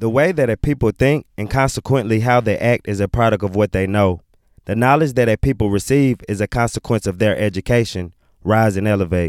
The way that a people think and consequently how they act is a product of what they know. The knowledge that a people receive is a consequence of their education. Rise and elevate.